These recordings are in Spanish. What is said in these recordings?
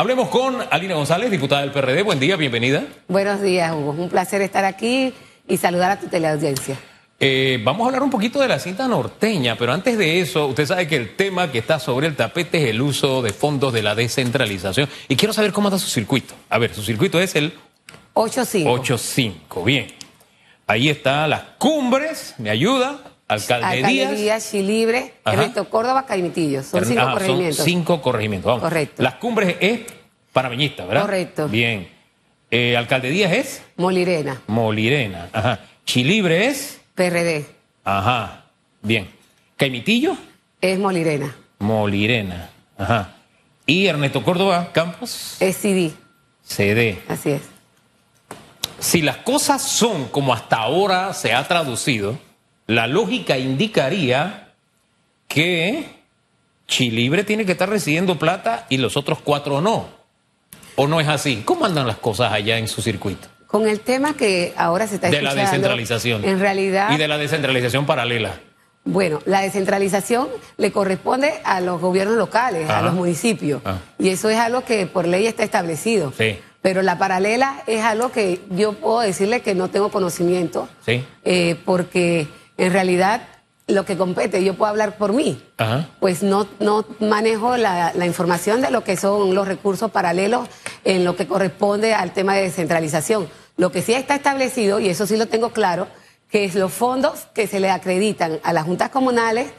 Hablemos con Alina González, diputada del PRD. Buen día, bienvenida. Buenos días, Hugo. Un placer estar aquí y saludar a tu teleaudiencia. Eh, vamos a hablar un poquito de la cinta norteña, pero antes de eso, usted sabe que el tema que está sobre el tapete es el uso de fondos de la descentralización. Y quiero saber cómo está su circuito. A ver, su circuito es el 8-5. 8-5, bien. Ahí está las cumbres, me ayuda, Alcalde, Díaz. Chilibre, Ernesto Córdoba, Caimitillo. Son cinco ah, corregimientos. Son cinco corregimientos, vamos. Correcto. Las cumbres es panameñista, ¿verdad? Correcto. Bien. Eh, Alcalde Díaz es. Molirena. Molirena, ajá. Chilibre es. PRD. Ajá. Bien. Caimitillo. Es Molirena. Molirena, ajá. Y Ernesto Córdoba Campos. Es CD. CD. Así es. Si las cosas son como hasta ahora se ha traducido la lógica indicaría que Chilibre tiene que estar recibiendo plata y los otros cuatro no. ¿O no es así? ¿Cómo andan las cosas allá en su circuito? Con el tema que ahora se está escuchando. De la descentralización. En realidad. Y de la descentralización paralela. Bueno, la descentralización le corresponde a los gobiernos locales, a los municipios. Ah. Y eso es algo que por ley está establecido. Sí. Pero la paralela es algo que yo puedo decirle que no tengo conocimiento. Sí. Eh, porque en realidad lo que compete, yo puedo hablar por mí, pues no, no manejo la, información de lo que son los recursos paralelos en lo que corresponde al tema de descentralización. Lo que sí está establecido, y eso sí lo tengo claro, que es los fondos que se le acreditan a las juntas comunales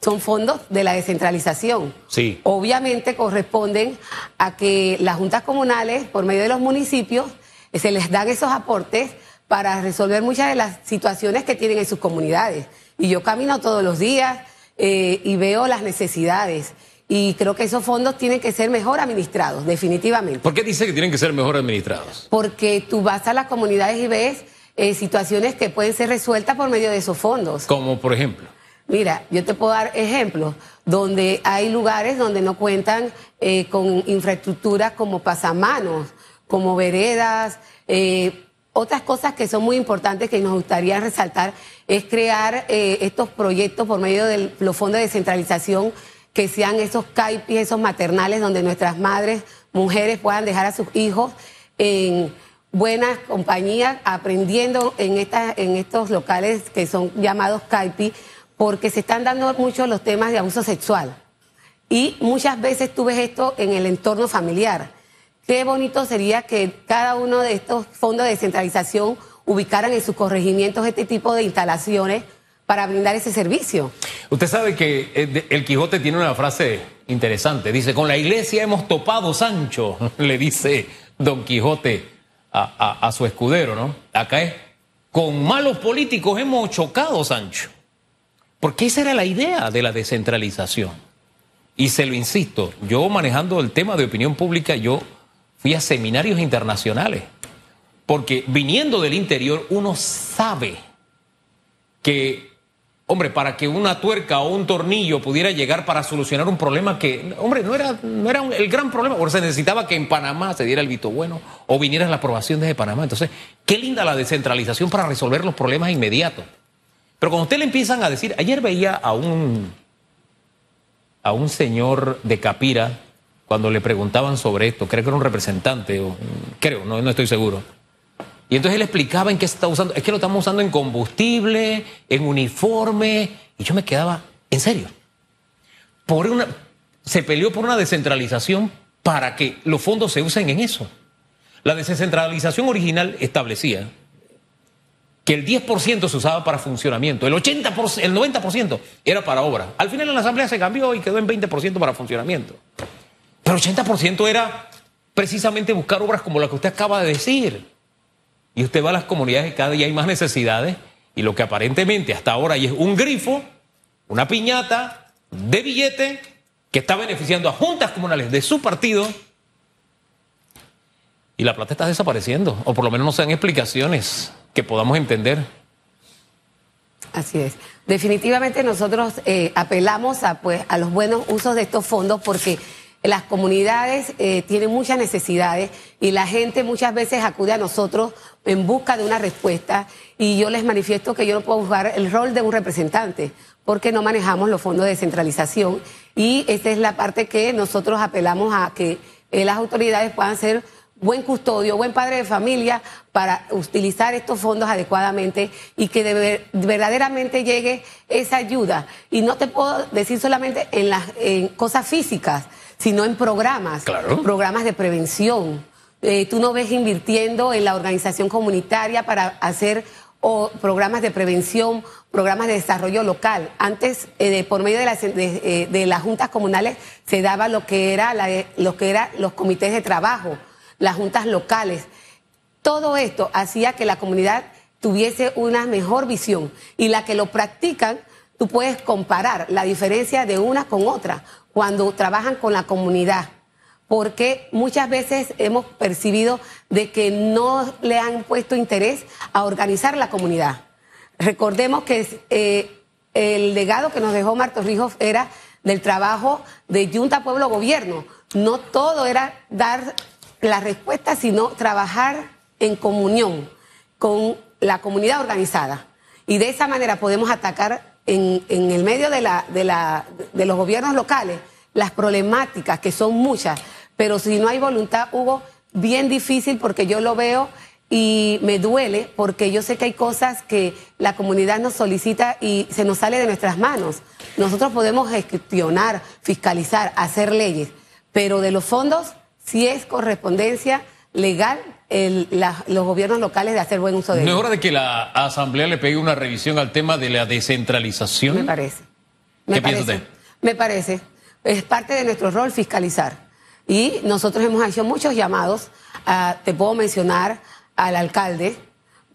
son fondos de la descentralización. Sí. Obviamente corresponden a que las juntas comunales, por medio de los municipios, se les dan esos aportes para resolver muchas de las situaciones que tienen en sus comunidades. Y yo camino todos los días eh, y veo las necesidades. Y creo que esos fondos tienen que ser mejor administrados, definitivamente. ¿Por qué dice que tienen que ser mejor administrados? Porque tú vas a las comunidades y ves eh, situaciones que pueden ser resueltas por medio de esos fondos. Como por ejemplo. Mira, yo te puedo dar ejemplos donde hay lugares donde no cuentan eh, con infraestructuras como pasamanos, como veredas, eh, otras cosas que son muy importantes que nos gustaría resaltar es crear eh, estos proyectos por medio de los fondos de descentralización que sean esos CAIPI, esos maternales donde nuestras madres, mujeres puedan dejar a sus hijos en buenas compañías aprendiendo en, estas, en estos locales que son llamados CAIPI porque se están dando mucho los temas de abuso sexual. Y muchas veces tú ves esto en el entorno familiar Qué bonito sería que cada uno de estos fondos de descentralización ubicaran en sus corregimientos este tipo de instalaciones para brindar ese servicio. Usted sabe que eh, el Quijote tiene una frase interesante. Dice, con la iglesia hemos topado, Sancho, le dice Don Quijote a, a su escudero, ¿no? Acá es, con malos políticos hemos chocado, Sancho. Porque esa era la idea de la descentralización. Y se lo insisto, yo manejando el tema de opinión pública, yo fui a seminarios internacionales, porque viniendo del interior uno sabe que, hombre, para que una tuerca o un tornillo pudiera llegar para solucionar un problema que, hombre, no era, no era el gran problema, porque se necesitaba que en Panamá se diera el visto bueno o viniera la aprobación desde Panamá. Entonces, qué linda la descentralización para resolver los problemas inmediatos. Pero cuando usted le empiezan a decir, ayer veía a un, a un señor de Capira, cuando le preguntaban sobre esto, creo que era un representante, creo, no, no estoy seguro. Y entonces él explicaba en qué se está usando. Es que lo estamos usando en combustible, en uniforme. Y yo me quedaba, en serio. Por una, se peleó por una descentralización para que los fondos se usen en eso. La descentralización original establecía que el 10% se usaba para funcionamiento, el, 80%, el 90% era para obra. Al final en la Asamblea se cambió y quedó en 20% para funcionamiento. Pero 80% era precisamente buscar obras como la que usted acaba de decir. Y usted va a las comunidades y cada día hay más necesidades y lo que aparentemente hasta ahora es un grifo, una piñata de billete que está beneficiando a juntas comunales de su partido y la plata está desapareciendo, o por lo menos no sean explicaciones que podamos entender. Así es. Definitivamente nosotros eh, apelamos a, pues, a los buenos usos de estos fondos porque las comunidades eh, tienen muchas necesidades y la gente muchas veces acude a nosotros en busca de una respuesta y yo les manifiesto que yo no puedo jugar el rol de un representante porque no manejamos los fondos de descentralización y esta es la parte que nosotros apelamos a que eh, las autoridades puedan ser buen custodio, buen padre de familia para utilizar estos fondos adecuadamente y que de verdaderamente llegue esa ayuda. Y no te puedo decir solamente en las en cosas físicas, sino en programas, programas de prevención. Eh, tú no ves invirtiendo en la organización comunitaria para hacer programas de prevención, programas de desarrollo local. Antes, eh, por medio de las, de, eh, las juntas comunales, se daba lo que era lo que era los comités de trabajo las juntas locales. Todo esto hacía que la comunidad tuviese una mejor visión y la que lo practican, tú puedes comparar la diferencia de una con otra cuando trabajan con la comunidad, porque muchas veces hemos percibido de que no le han puesto interés a organizar la comunidad. Recordemos que eh, el legado que nos dejó Marto Rijos era del trabajo de Junta Pueblo Gobierno. No todo era dar la respuesta, sino trabajar en comunión con la comunidad organizada. Y de esa manera podemos atacar en, el medio de los gobiernos locales las problemáticas, que son muchas, pero si no hay voluntad, Hugo, bien difícil porque yo lo veo y me duele porque yo sé que hay cosas que la comunidad nos solicita y se nos sale de nuestras manos. Nosotros podemos gestionar, fiscalizar, hacer leyes, pero de los fondos si es correspondencia legal los gobiernos locales de hacer buen uso de ¿No es hora de que la Asamblea le pegue una revisión al tema de la descentralización? Me parece. Me ¿Qué parece, piensa Me parece. Es parte de nuestro rol fiscalizar. Y nosotros hemos hecho muchos llamados, te puedo mencionar al alcalde,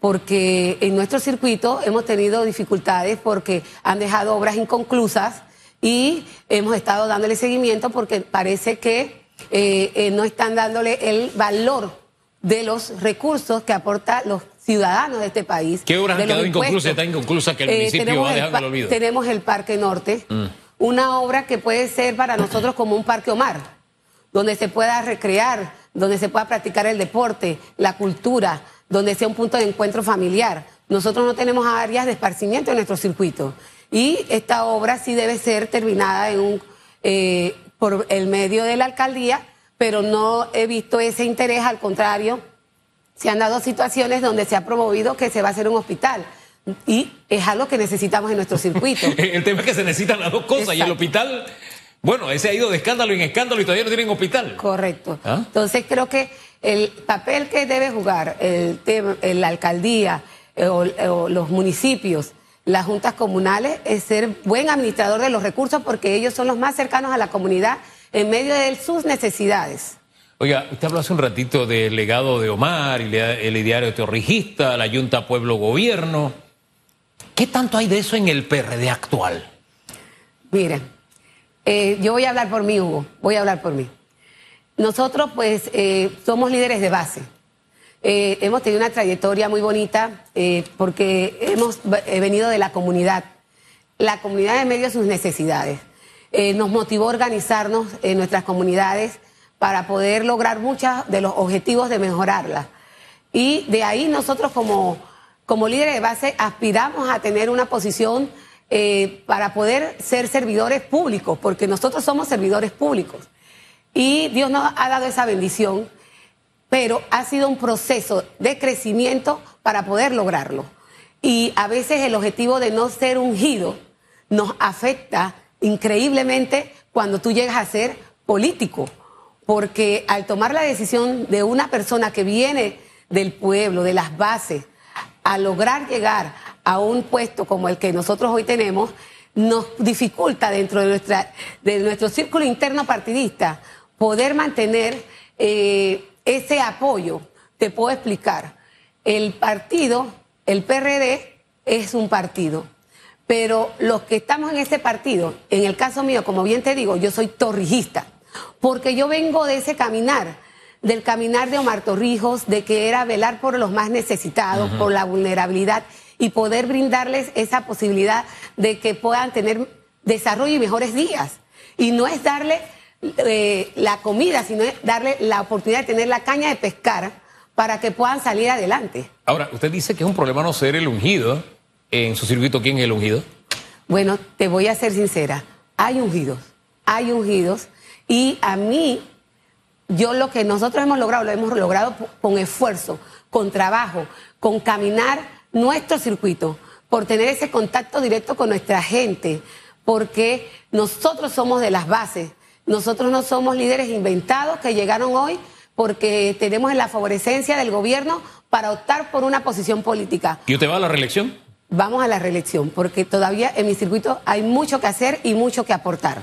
porque en nuestro circuito hemos tenido dificultades porque han dejado obras inconclusas y hemos estado dándole seguimiento porque parece que eh, eh, no están dándole el valor de los recursos que aporta los ciudadanos de este país. ¿Qué obras han quedado inconclusas? Está inconclusa que el eh, municipio va dejando el olvido. Tenemos el Parque Norte, mm. Una obra que puede ser para nosotros como un Parque Omar, donde se pueda recrear, donde se pueda practicar el deporte, la cultura, donde sea un punto de encuentro familiar. Nosotros no tenemos áreas de esparcimiento en nuestro circuito. Y esta obra sí debe ser terminada en un por el medio de la alcaldía, pero no he visto ese interés, al contrario, se han dado situaciones donde se ha promovido que se va a hacer un hospital. Y es algo que necesitamos en nuestro circuito. el tema es que se necesitan las dos cosas y el hospital, bueno, ese ha ido de escándalo en escándalo y todavía no tienen hospital. Correcto. ¿Ah? Entonces creo que el papel que debe jugar el, la alcaldía eh, o los municipios las juntas comunales es ser buen administrador de los recursos porque ellos son los más cercanos a la comunidad en medio de sus necesidades. Oiga, usted habló hace un ratito del legado de Omar, y el ideario teorrijista, la Junta Pueblo Gobierno. ¿Qué tanto hay de eso en el PRD actual? Miren, eh, yo voy a hablar por mí, Hugo, voy a hablar por mí. Nosotros, pues, eh, somos líderes de base. Eh, hemos tenido una trayectoria muy bonita porque hemos venido de la comunidad. La comunidad de medio sus necesidades. nos motivó a organizarnos en nuestras comunidades para poder lograr muchos de los objetivos de mejorarla. Y de ahí nosotros como, como líderes de base aspiramos a tener una posición para poder ser servidores públicos, porque nosotros somos servidores públicos. Y Dios nos ha dado esa bendición pero ha sido un proceso de crecimiento para poder lograrlo. Y a veces el objetivo de no ser ungido nos afecta increíblemente cuando tú llegas a ser político, porque al tomar la decisión de una persona que viene del pueblo, de las bases, a lograr llegar a un puesto como el que nosotros hoy tenemos, nos dificulta dentro de, nuestra, de nuestro círculo interno partidista poder mantener eh, ese apoyo, te puedo explicar. El partido, el PRD, es un partido. Pero los que estamos en ese partido, en el caso mío, como bien te digo, yo soy torrijista, porque yo vengo de ese caminar, del caminar de Omar Torrijos, de que era velar por los más necesitados, por la vulnerabilidad y poder brindarles esa posibilidad de que puedan tener desarrollo y mejores días. Y no es darle eh, la comida, sino darle la oportunidad de tener la caña de pescar para que puedan salir adelante. Ahora, usted dice que es un problema no ser el ungido. En su circuito, ¿quién es el ungido? Bueno, te voy a ser sincera. Hay ungidos, hay ungidos. Y a mí yo lo que nosotros hemos logrado, lo hemos logrado con esfuerzo, con trabajo, con caminar nuestro circuito, por tener ese contacto directo con nuestra gente, porque nosotros somos de las bases, nosotros no somos líderes inventados que llegaron hoy porque tenemos la favorecencia del gobierno para optar por una posición política. ¿Y usted va a la reelección? Vamos a la reelección, porque todavía en mi circuito hay mucho que hacer y mucho que aportar.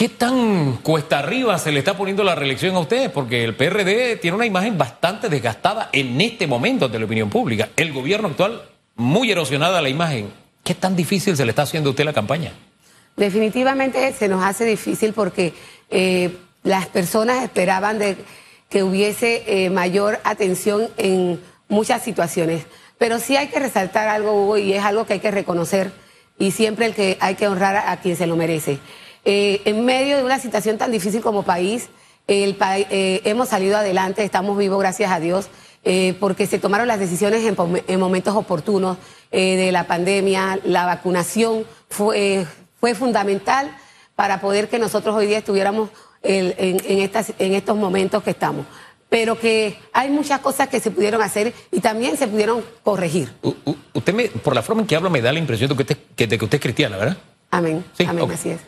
¿Qué tan cuesta arriba se le está poniendo la reelección a ustedes? Porque el PRD tiene una imagen bastante desgastada en este momento de la opinión pública. El gobierno actual, muy erosionada la imagen. ¿Qué tan difícil se le está haciendo a usted la campaña? Definitivamente se nos hace difícil porque eh, las personas esperaban de que hubiese eh, mayor atención en muchas situaciones. Pero sí hay que resaltar algo, Hugo, y es algo que hay que reconocer, y siempre el que hay que honrar a, quien se lo merece. Eh, en medio de una situación tan difícil como país, el eh, hemos salido adelante, estamos vivos, gracias a Dios, porque se tomaron las decisiones en, momentos oportunos de la pandemia, la vacunación fue, fue fundamental para poder que nosotros hoy día estuviéramos en, estas, en estos momentos que estamos. Pero que hay muchas cosas que se pudieron hacer y también se pudieron corregir. usted, me, por la forma en que habla, me da la impresión de que usted, de que usted es cristiana, ¿verdad? Amén. Amén, así es.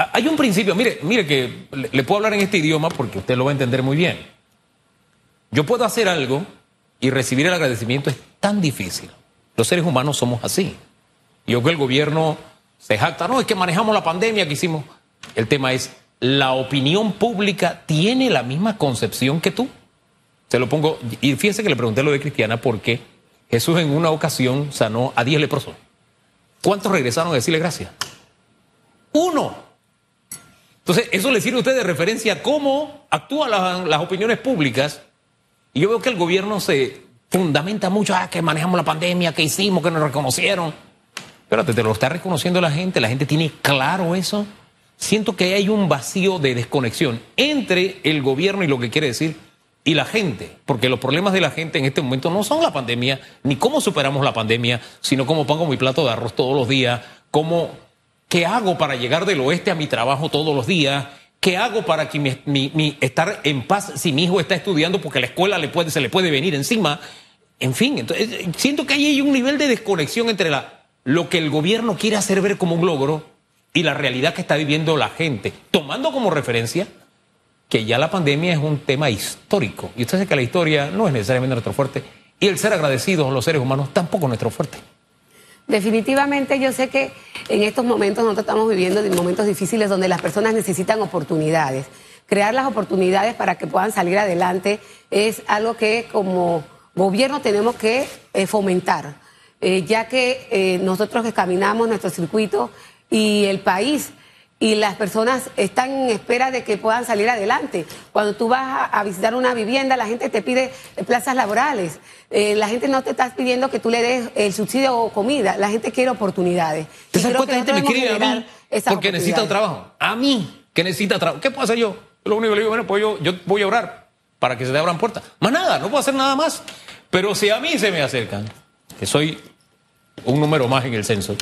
Ah, hay un principio, mire, mire que le, puedo hablar en este idioma porque usted lo va a entender muy bien. Yo puedo hacer algo y recibir el agradecimiento es tan difícil. Los seres humanos somos así. Yo que el gobierno se jacta, no, es que manejamos la pandemia que hicimos. El tema es, la opinión pública tiene la misma concepción que tú. Se lo pongo, y fíjense que le pregunté lo de Cristiana porque Jesús en una ocasión sanó a 10 leprosos. ¿Cuántos regresaron a decirle gracias? Uno. Entonces, eso le sirve a usted de referencia a cómo actúan las, opiniones públicas. Y yo veo que el gobierno se fundamenta mucho, ah, que manejamos la pandemia, que hicimos, que nos reconocieron. Espérate, te lo está reconociendo la gente, la gente tiene claro eso siento que hay un vacío de desconexión entre el gobierno y lo que quiere decir y la gente, porque los problemas de la gente en este momento no son la pandemia, ni cómo superamos la pandemia, sino cómo pongo mi plato de arroz todos los días, cómo, qué hago para llegar del oeste a mi trabajo todos los días, qué hago para que mi, estar en paz si mi hijo está estudiando porque la escuela se le puede venir encima. En fin, entonces, siento que hay un nivel de desconexión entre lo que el gobierno quiere hacer ver como un logro y la realidad que está viviendo la gente, tomando como referencia que ya la pandemia es un tema histórico. Y usted sabe que la historia no es necesariamente nuestro fuerte y el ser agradecidos los seres humanos tampoco es nuestro fuerte. Definitivamente yo sé que en estos momentos nosotros estamos viviendo momentos difíciles donde las personas necesitan oportunidades. Crear las oportunidades para que puedan salir adelante es algo que como gobierno tenemos que eh, fomentar, eh, ya que eh, nosotros que caminamos nuestro circuito y el país y las personas están en espera de que puedan salir adelante. Cuando tú vas a, visitar una vivienda, la gente te pide plazas laborales. Eh, la gente no te está pidiendo que tú le des el subsidio o comida. La gente quiere oportunidades. ¿Te sabes cuánta gente me quiere a mí porque necesita un trabajo? A mí, que necesita trabajo. ¿Qué puedo hacer yo? Lo único que le digo, bueno, pues yo, yo voy a orar para que se te abran puertas. Más nada, no puedo hacer nada más. Pero si a mí se me acercan, que soy un número más en el censo,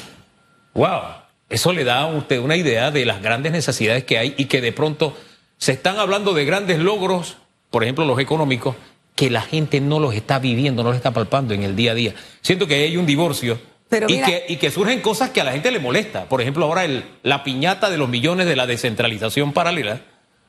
wow, eso le da a usted una idea de las grandes necesidades que hay y que de pronto se están hablando de grandes logros, por ejemplo los económicos, que la gente no los está viviendo, no los está palpando en el día a día. Siento que hay un divorcio y, que, y, que, surgen cosas que a la gente le molesta. Por ejemplo, ahora el, la piñata de los millones de la descentralización paralela.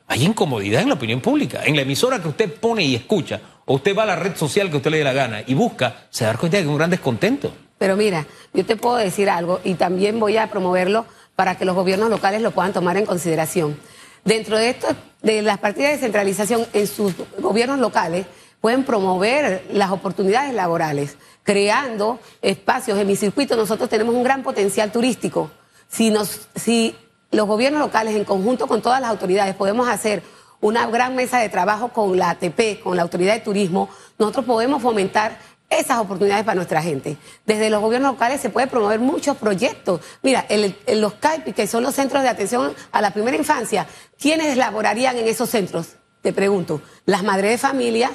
Hay incomodidad en la opinión pública. En la emisora que usted pone y escucha, o usted va a la red social que usted le dé la gana y busca, se da cuenta de que hay un gran descontento. Pero mira, yo te puedo decir algo y también voy a promoverlo para que los gobiernos locales lo puedan tomar en consideración. Dentro de esto, de las partidas de descentralización en sus gobiernos locales, pueden promover las oportunidades laborales, creando espacios. En mi circuito nosotros tenemos un gran potencial turístico. Si, nos, si los gobiernos locales, en conjunto con todas las autoridades, podemos hacer una gran mesa de trabajo con la ATP, con la Autoridad de Turismo, nosotros podemos fomentar esas oportunidades para nuestra gente. Desde los gobiernos locales se puede promover muchos proyectos. Mira, los CAIPI, que son los centros de atención a la primera infancia, ¿quiénes laborarían en esos centros? Te pregunto, las madres de familia,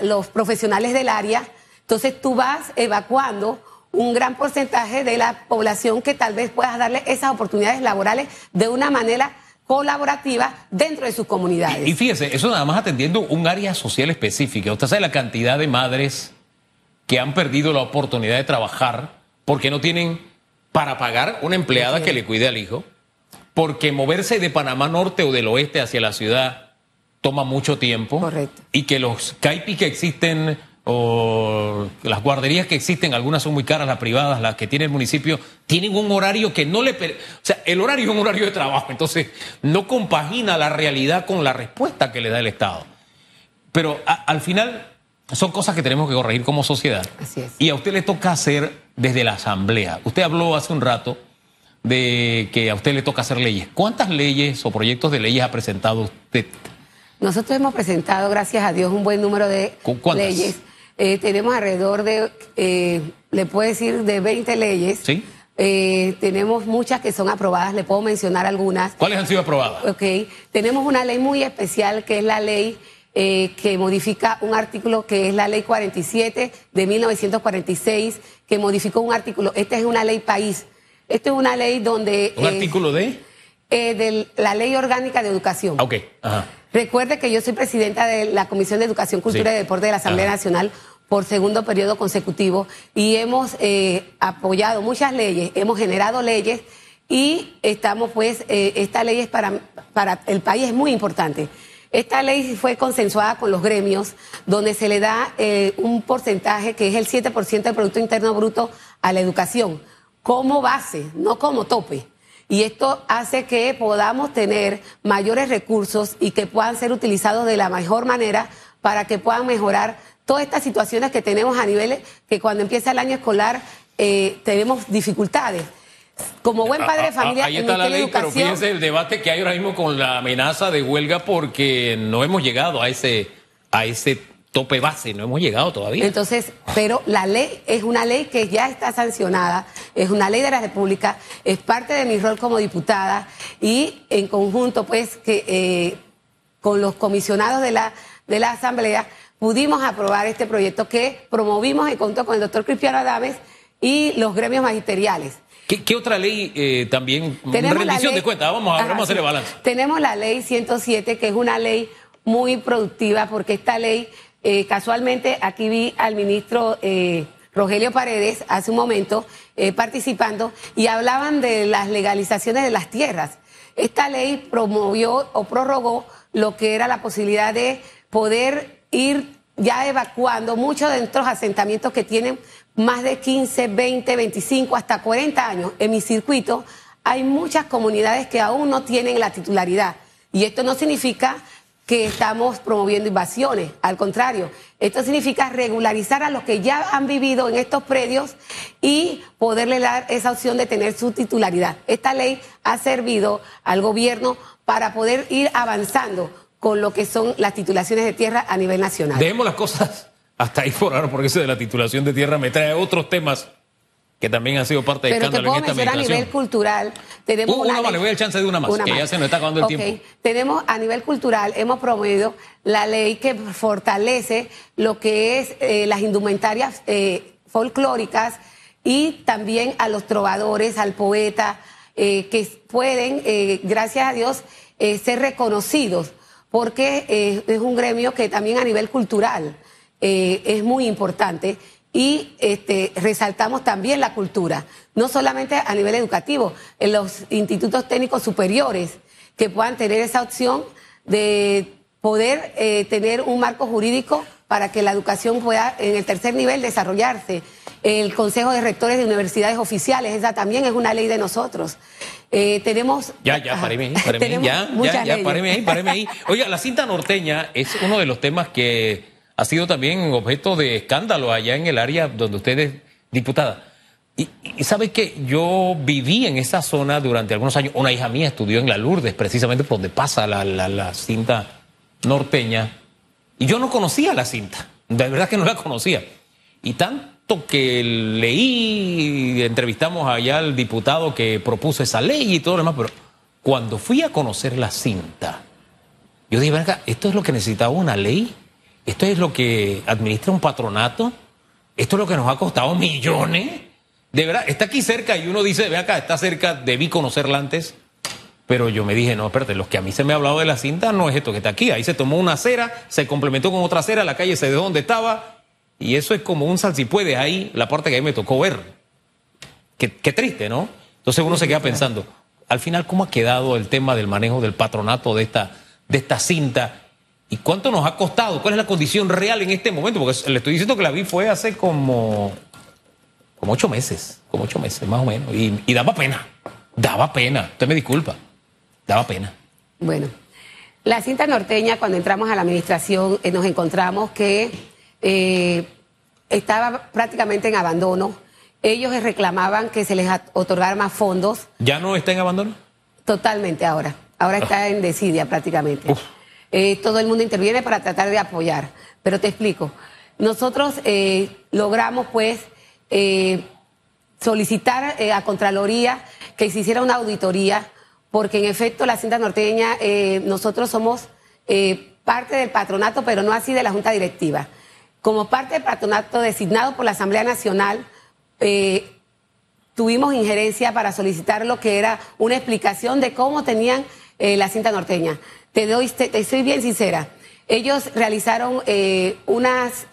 los profesionales del área. Entonces tú vas evacuando un gran porcentaje de la población que tal vez puedas darle esas oportunidades laborales de una manera colaborativa dentro de sus comunidades. Y, fíjese, eso nada más atendiendo un área social específica. Usted sabe la cantidad de madres que han perdido la oportunidad de trabajar porque no tienen para pagar una empleada que le cuide al hijo, porque moverse de Panamá Norte o del oeste hacia la ciudad toma mucho tiempo. Correcto. Y que los CAIPI que existen o las guarderías que existen, algunas son muy caras, las privadas, las que tiene el municipio, tienen un horario que no le... O sea, el horario es un horario de trabajo, entonces no compagina la realidad con la respuesta que le da el Estado. Pero al final son cosas que tenemos que corregir como sociedad. Así es. Y a usted le toca hacer desde la Asamblea. Usted habló hace un rato de que a usted le toca hacer leyes. ¿Cuántas leyes o proyectos de leyes ha presentado usted? Nosotros hemos presentado, gracias a Dios, un buen número de leyes. Eh, tenemos alrededor de, eh, le puedo decir, de 20 leyes. Sí. Eh, tenemos muchas que son aprobadas, le puedo mencionar algunas. ¿Cuáles han sido aprobadas? Ok, tenemos una ley muy especial que es la ley que modifica un artículo que es la ley 47 de 1946, que modificó un artículo. Esta es una ley país. Esta es una ley donde... ¿Un artículo de? de la ley orgánica de educación. Ok, ajá. Recuerde que yo soy presidenta de la Comisión de Educación, Cultura y Deporte de la Asamblea Nacional por segundo periodo consecutivo y hemos eh, apoyado muchas leyes, hemos generado leyes y estamos pues, eh, esta ley es para, para el país es muy importante. Esta ley fue consensuada con los gremios, donde se le da eh, un porcentaje que es el 7% del Producto Interno Bruto a la educación, como base, no como tope. Y esto hace que podamos tener mayores recursos y que puedan ser utilizados de la mejor manera para que puedan mejorar todas estas situaciones que tenemos a niveles que cuando empieza el año escolar eh, tenemos dificultades. Como buen padre de familia, ahí está la ley, pero fíjense el debate que hay ahora mismo con la amenaza de huelga porque no hemos llegado a ese a ese tope base, no hemos llegado todavía. Entonces, pero la ley es una ley que ya está sancionada, es una ley de la República, es parte de mi rol como diputada y en conjunto, pues, que eh, con los comisionados de la, de la Asamblea pudimos aprobar este proyecto que promovimos en conjunto con el doctor Cristiano Adames y los gremios magisteriales. ¿Qué, otra ley eh, también? Tenemos rendición de cuentas, vamos a, vamos a hacerle balance. Tenemos la ley 107, que es una ley muy productiva porque esta ley eh, casualmente aquí vi al ministro eh, Rogelio Paredes hace un momento participando y hablaban de las legalizaciones de las tierras. Esta ley promovió o prorrogó lo que era la posibilidad de poder ir ya evacuando muchos de nuestros asentamientos que tienen más de 15, 20, 25, hasta 40 años. En mi circuito hay muchas comunidades que aún no tienen la titularidad. Y esto no significa que estamos promoviendo invasiones. Al contrario, esto significa regularizar a los que ya han vivido en estos predios y poderle dar esa opción de tener su titularidad. Esta ley ha servido al gobierno para poder ir avanzando con lo que son las titulaciones de tierra a nivel nacional. Dejemos las cosas hasta ahí por ahora, porque eso de la titulación de tierra me trae otros temas que también han sido parte de Pero escándalo en esta a nivel cultural, tenemos uh, una, una le voy al chance de una más, que ya se nos está acabando el tiempo. Tenemos a nivel cultural, hemos promovido la ley que fortalece lo que es eh, las indumentarias eh, folclóricas y también a los trovadores, al poeta, eh, que pueden, gracias a Dios, ser reconocidos, porque es un gremio que también a nivel cultural es muy importante y este, resaltamos también la cultura, no solamente a nivel educativo, en los institutos técnicos superiores que puedan tener esa opción de poder eh, tener un marco jurídico para que la educación pueda en el tercer nivel desarrollarse. El Consejo de Rectores de Universidades Oficiales, esa también es una ley de nosotros. Eh, tenemos... Ya, ya, páreme ahí, páreme ahí, ya, ya, ya, páreme ahí, páreme ahí. Oiga, la cinta norteña es uno de los temas que ha sido también objeto de escándalo allá en el área donde usted es diputada. Y, sabe que yo viví en esa zona durante algunos años. Una hija mía estudió en la Lourdes, precisamente por donde pasa la, la, cinta norteña. Y yo no conocía la cinta. De verdad que no la conocía. Y tanto que leí, entrevistamos allá al diputado que propuso esa ley y todo lo demás, pero cuando fui a conocer la cinta, yo dije, venga, esto es lo que necesitaba una ley. Esto es lo que administra un patronato. Esto es lo que nos ha costado millones. De verdad, está aquí cerca y uno dice, ve acá, está cerca, debí conocerla antes. Pero yo me dije, no, espérate, los que a mí se me ha hablado de la cinta no es esto que está aquí. Ahí se tomó una acera, se complementó con otra acera, la calle se dejó donde estaba. Y eso es como un salsipuede ahí, la parte que a mí me tocó ver. Qué, qué triste, ¿no? Entonces uno se queda pensando, al final, ¿cómo ha quedado el tema del manejo del patronato de esta, de esta cinta? ¿Y cuánto nos ha costado? ¿Cuál es la condición real en este momento? Porque le estoy diciendo que la vi fue hace como, como ocho meses, como ocho meses más o menos. Y, y daba pena, daba pena. Usted me disculpa, daba pena. Bueno, la cinta norteña, cuando entramos a la administración, eh, nos encontramos que eh, estaba prácticamente en abandono. Ellos reclamaban que se les otorgara más fondos, ¿Ya no está en abandono? totalmente ahora. Ahora está en desidia prácticamente. Eh, todo el mundo interviene para tratar de apoyar. Pero te explico. Nosotros eh, logramos, pues, eh, solicitar a Contraloría que se hiciera una auditoría, porque en efecto la cinta norteña, eh, nosotros somos eh, parte del patronato, pero no así de la Junta Directiva. Como parte del patronato designado por la Asamblea Nacional, eh, tuvimos injerencia para solicitar lo que era una explicación de cómo tenían la cinta norteña. Te doy, te, te soy bien sincera. Ellos realizaron unas,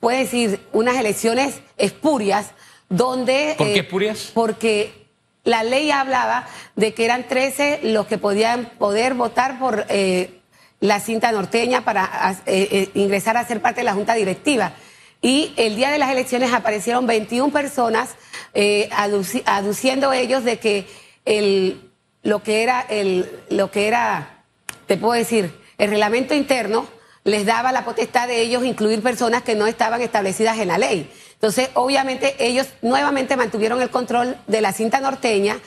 puede decir, unas elecciones espurias donde... ¿Por qué espurias? Porque la ley hablaba de que eran 13 los que podían poder votar por eh, la cinta norteña para eh, eh, ingresar a ser parte de la junta directiva. Y el día de las elecciones aparecieron 21 personas eh, aduci- aduciendo ellos de que el, lo que era el, lo que era, te puedo decir, el reglamento interno les daba la potestad de ellos incluir personas que no estaban establecidas en la ley. Entonces, obviamente, ellos nuevamente mantuvieron el control de la cinta norteña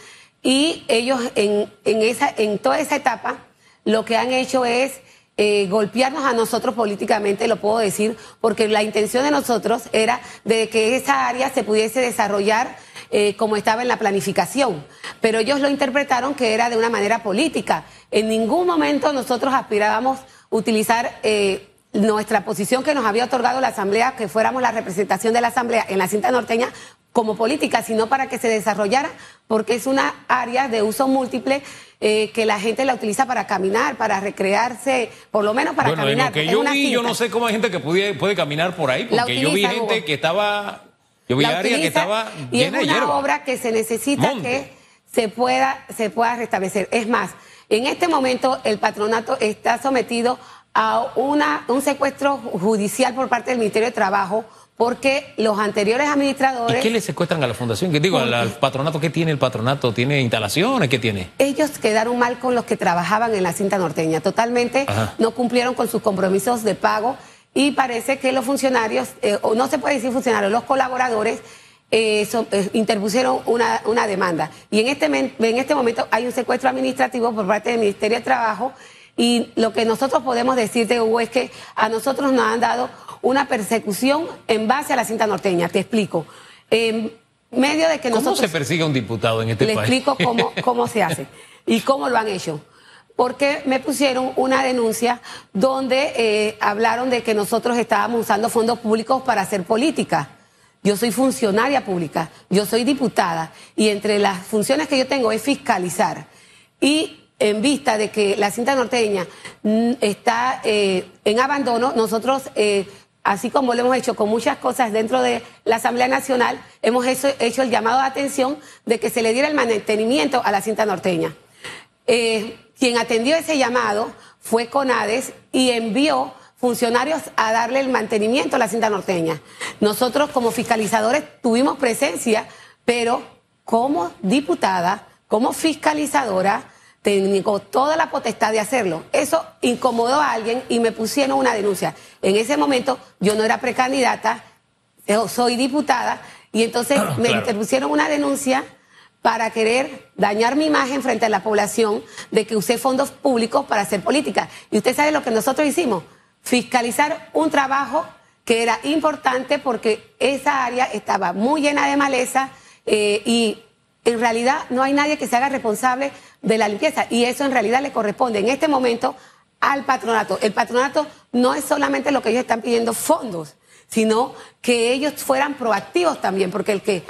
y ellos en, en, esa, en toda esa etapa lo que han hecho es eh, golpearnos a nosotros políticamente, lo puedo decir, porque la intención de nosotros era de que esa área se pudiese desarrollar eh, como estaba en la planificación. Pero ellos lo interpretaron que era de una manera política. En ningún momento nosotros aspirábamos utilizar eh, nuestra posición que nos había otorgado la Asamblea, que fuéramos la representación de la Asamblea en la cinta norteña como política, sino para que se desarrollara, porque es una área de uso múltiple eh, que la gente la utiliza para caminar, para recrearse, por lo menos para bueno, en caminar. lo que yo vi, yo no sé cómo hay gente que puede, puede caminar por ahí, La porque yo vi gente Hugo. que estaba, yo vi la área que estaba y es de una hierba. obra que se necesita Monte. que se pueda, se pueda restablecer. Es más, en este momento el patronato está sometido a una, un secuestro judicial por parte del Ministerio de Trabajo porque los anteriores ¿Y administradores... qué le secuestran a la fundación? ¿Qué digo, al, patronato? ¿Qué tiene el patronato? ¿Tiene instalaciones? ¿Qué tiene? ellos quedaron mal con los que trabajaban en la cinta norteña. Totalmente Ajá. no cumplieron con sus compromisos de pago y parece que los funcionarios, eh, o no se puede decir funcionarios, los colaboradores eh, son- eh, interpusieron una, una demanda. Y en este, en este momento hay un secuestro administrativo por parte del Ministerio de Trabajo y lo que nosotros podemos decirte, Hugo, es que a nosotros nos han dado una persecución en base a la cinta norteña. Te explico. En medio de que ¿Cómo nosotros... se persigue a un diputado en este Le país? explico cómo, cómo se hace y cómo lo han hecho. Porque me pusieron una denuncia donde eh, hablaron de que nosotros estábamos usando fondos públicos para hacer política. Yo soy funcionaria pública, yo soy diputada y entre las funciones que yo tengo es fiscalizar. Y en vista de que la cinta norteña mm, está eh, en abandono, nosotros, eh, así como lo hemos hecho con muchas cosas dentro de la Asamblea Nacional, hemos hecho, el llamado de atención de que se le diera el mantenimiento a la cinta norteña. Eh, quien atendió ese llamado fue Conades y envió funcionarios a darle el mantenimiento a la cinta norteña. Nosotros como fiscalizadores tuvimos presencia, pero como diputada, como fiscalizadora, tengo toda la potestad de hacerlo. Eso incomodó a alguien y me pusieron una denuncia. En ese momento yo no era precandidata, yo soy diputada y entonces me Claro. interpusieron una denuncia para querer dañar mi imagen frente a la población de que usé fondos públicos para hacer política. Y usted sabe lo que nosotros hicimos, fiscalizar un trabajo que era importante porque esa área estaba muy llena de maleza eh, y en realidad no hay nadie que se haga responsable de la limpieza y eso en realidad le corresponde en este momento al patronato. El patronato no es solamente lo que ellos están pidiendo fondos, sino que ellos fueran proactivos también, porque el que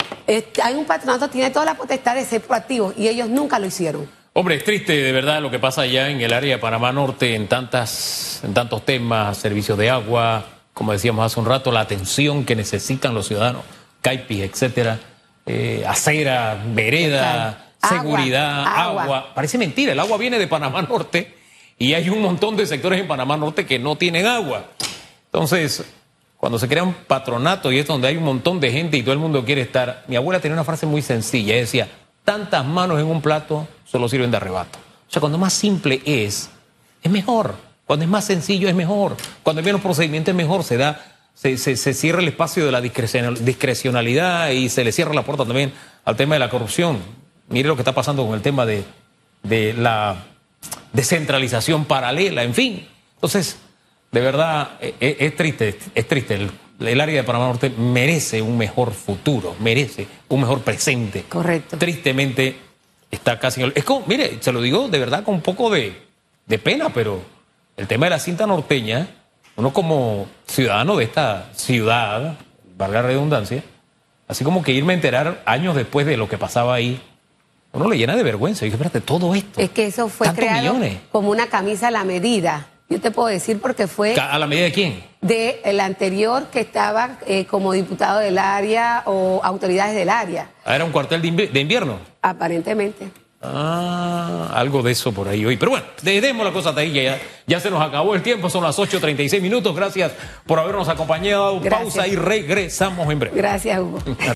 hay un patronato tiene toda la potestad de ser proactivo y ellos nunca lo hicieron. Hombre, es triste de verdad lo que pasa allá en el área de Panamá Norte en, tantas, en tantos temas, servicios de agua, como decíamos hace un rato, la atención que necesitan los ciudadanos, caipis, etcétera, eh, acera, vereda, Agua, seguridad, agua. agua. Parece mentira, el agua viene de Panamá Norte y hay un montón de sectores en Panamá Norte que no tienen agua. Entonces, cuando se crea un patronato y es donde hay un montón de gente y todo el mundo quiere estar, mi abuela tenía una frase muy sencilla, ella decía, tantas manos en un plato solo sirven de arrebato. O sea, cuando más simple es, es mejor. Cuando es más sencillo es mejor. Cuando hay menos procedimiento es mejor. Se da, se, se- se cierra el espacio de la discrecional- discrecionalidad y se le cierra la puerta también al tema de la corrupción. Mire lo que está pasando con el tema de, de la descentralización paralela, en fin. Entonces, de verdad, e- e- es, triste, es triste. El, el área de Panamá Norte merece un mejor futuro, merece un mejor presente. Correcto. Tristemente está casi... en el- Es como, mire, se lo digo de verdad con un poco de, de pena, pero el tema de la cinta norteña, uno como ciudadano de esta ciudad, valga la redundancia, así como que irme a enterar años después de lo que pasaba ahí, uno le llena de vergüenza. Y dije, espérate, todo esto. Es que eso fue creado millones. como una camisa a la medida. Yo te puedo decir porque fue ¿A la medida de quién? de el anterior que estaba eh, como diputado del área o autoridades del área, Ah, Era un cuartel de, invi- de invierno. aparentemente. Ah, algo de eso por ahí hoy. Pero bueno, dejemos la cosa hasta ahí, ya, ya se nos acabó el tiempo, son las 8.36 minutos. Gracias por habernos acompañado. Gracias. Pausa y regresamos en breve. Gracias, Hugo.